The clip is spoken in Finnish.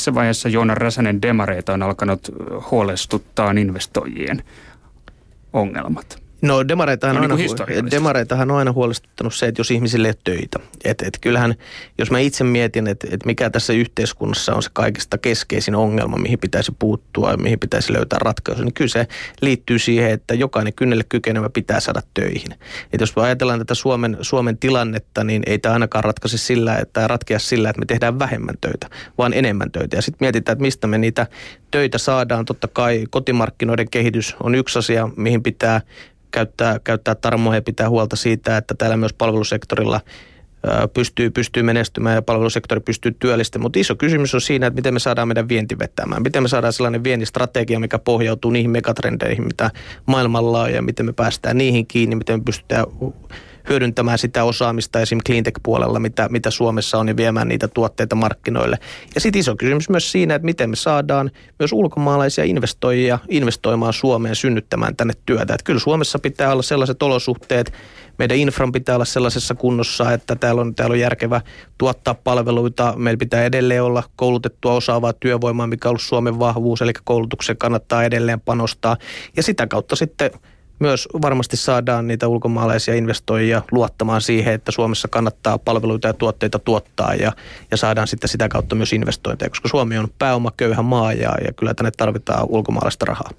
missä vaiheessa Joona Räsänen demareita on alkanut huolestuttaa investoijien ongelmat? No demareitahan, no, niin aina, demareitahan on aina huolestuttanut se, että jos ihmisille ei ole töitä. Et, et kyllähän, jos mä itse mietin, että et mikä tässä yhteiskunnassa on se kaikista keskeisin ongelma, mihin pitäisi puuttua ja mihin pitäisi löytää ratkaisu, niin kyllä se liittyy siihen, että jokainen kynnelle kykenevä pitää saada töihin. Et jos me ajatellaan tätä Suomen, Suomen tilannetta, niin ei tämä ainakaan ratkaise sillä, että ratkea sillä, että me tehdään vähemmän töitä, vaan enemmän töitä. Ja sitten mietitään, että mistä me niitä töitä saadaan. Totta kai kotimarkkinoiden kehitys on yksi asia, mihin pitää käyttää, käyttää tarmoa ja pitää huolta siitä, että täällä myös palvelusektorilla pystyy, pystyy menestymään ja palvelusektori pystyy työllistämään. Mutta iso kysymys on siinä, että miten me saadaan meidän vienti vetämään. Miten me saadaan sellainen vientistrategia, mikä pohjautuu niihin megatrendeihin, mitä maailmalla on ja miten me päästään niihin kiinni, miten me pystytään hyödyntämään sitä osaamista esim. cleantech-puolella, mitä, mitä Suomessa on, ja viemään niitä tuotteita markkinoille. Ja sitten iso kysymys myös siinä, että miten me saadaan myös ulkomaalaisia investoijia investoimaan Suomeen, synnyttämään tänne työtä. Että kyllä Suomessa pitää olla sellaiset olosuhteet, meidän infran pitää olla sellaisessa kunnossa, että täällä on, täällä on järkevä tuottaa palveluita. Meillä pitää edelleen olla koulutettua osaavaa työvoimaa, mikä on ollut Suomen vahvuus, eli koulutukseen kannattaa edelleen panostaa. Ja sitä kautta sitten myös varmasti saadaan niitä ulkomaalaisia investoijia luottamaan siihen, että Suomessa kannattaa palveluita ja tuotteita tuottaa ja, ja saadaan sitten sitä kautta myös investointeja, koska Suomi on pääomaköyhä maa ja, ja kyllä tänne tarvitaan ulkomaalaista rahaa.